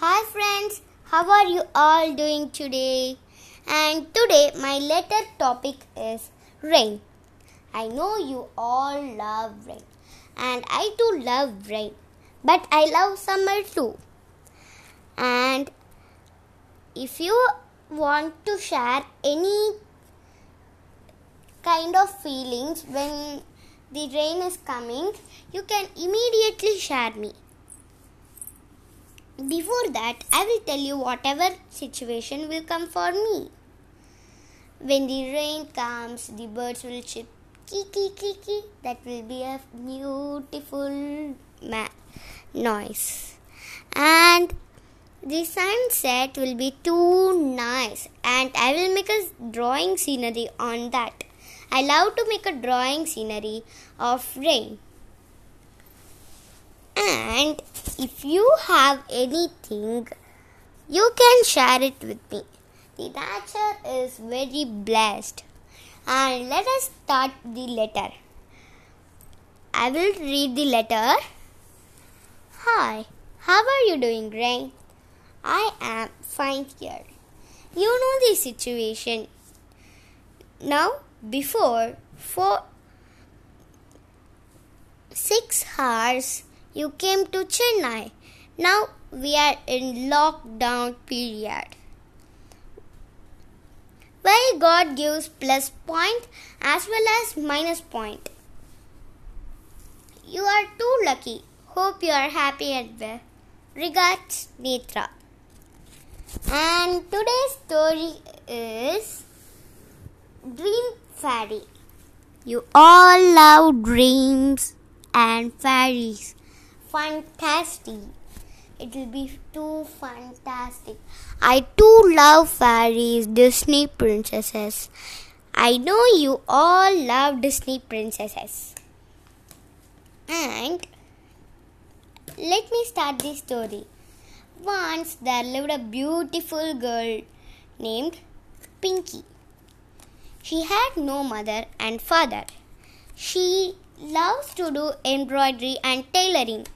Hi friends, how are you all doing today? And today my letter topic is rain. I know you all love rain, and I too love rain, but I love summer too. And if you want to share any kind of feelings when the rain is coming, you can immediately share me. Before that, I will tell you whatever situation will come for me. When the rain comes, the birds will chirp kiki kiki. That will be a beautiful ma- noise. And the sunset will be too nice, and I will make a drawing scenery on that. I love to make a drawing scenery of rain. And if you have anything, you can share it with me. The nature is very blessed. And let us start the letter. I will read the letter. Hi, how are you doing, Rain? I am fine here. You know the situation. Now, before four six hours you came to Chennai. Now we are in lockdown period. Where God gives plus point as well as minus point. You are too lucky. Hope you are happy and well. Regards, Nethraa. And today's story is Dream Fairy. You all love dreams and fairies. Fantastic. It will be too fantastic. I too love fairies, Disney princesses. I know you all love Disney princesses. And let me start this story. Once there lived a beautiful girl named Pinky. She had no mother and father. She loves to do embroidery and tailoring.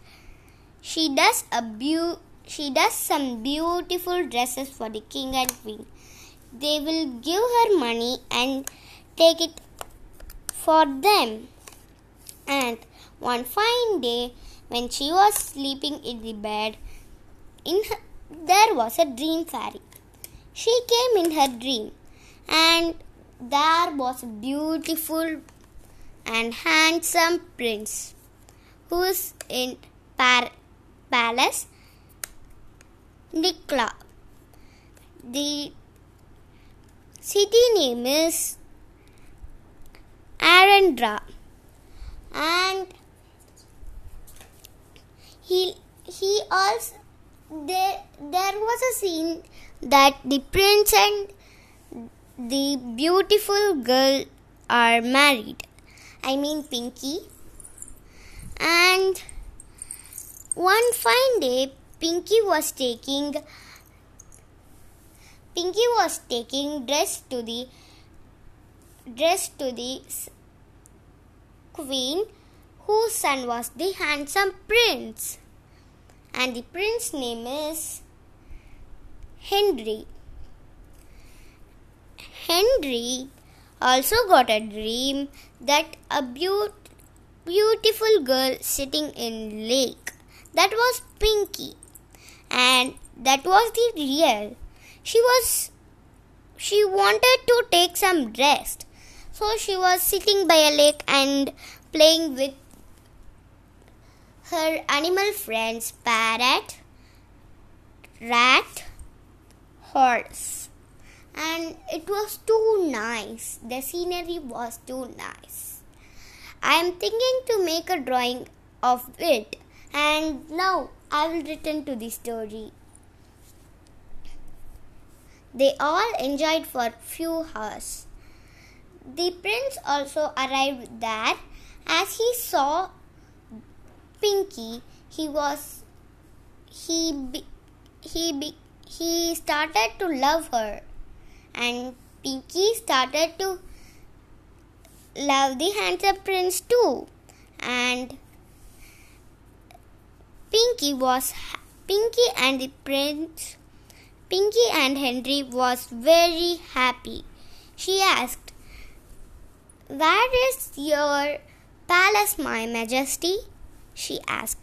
She does a beau- she does some beautiful dresses for the king and queen. They will give her money and take it for them. And one fine day, when she was sleeping in the bed, in her, there was a dream fairy. She came in her dream, and there was a beautiful and handsome prince who is in par- palace Nikla. The city name is Arendra and he he also there there was a scene that the prince and the beautiful girl are married I mean Pinky. And one fine day, Pinky was taking Pinky was taking dress to the dress to the queen, whose son was the handsome prince, and the prince name is Henry. Henry also got a dream that a beaut- beautiful girl sitting in lake that was pinky. And that was the real. She was she wanted to take some rest. So she was sitting by a lake and playing with her animal friends parrot rat horse. And it was too nice. The scenery was too nice. I am thinking to make a drawing of it, and now I will return to the story. They all enjoyed for few hours. The prince also arrived there. As he saw Pinky, he was he he he started to love her and Pinky started to love the handsome prince too. And Pinky was Pinky and the prince Pinky and Henry was very happy. She asked, Where is your palace, my majesty? she asked.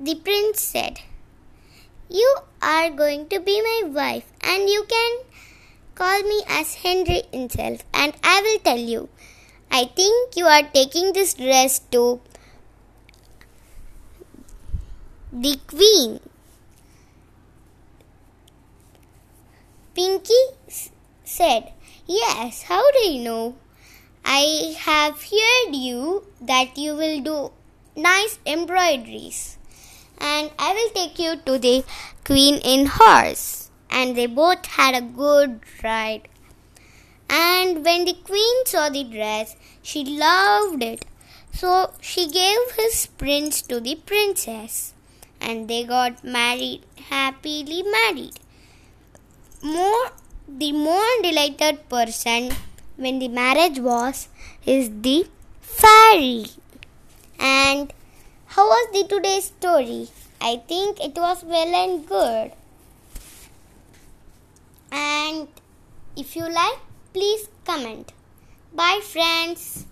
The prince said, You are going to be my wife, and you can call me as Henry himself, and I will tell you. I think you are taking this dress to the queen. Pinky said, Yes, how do you know? I have heard you that you will do nice embroideries, and I will take you to the queen in horse. And they both had a good ride. And when the queen saw the dress, she loved it. So she gave his prince to the princess, and they got married, happily married. More, the more delighted person when the marriage was is the fairy. And how was the today's story? I think it was well and good. And if you like, please comment. Bye, friends.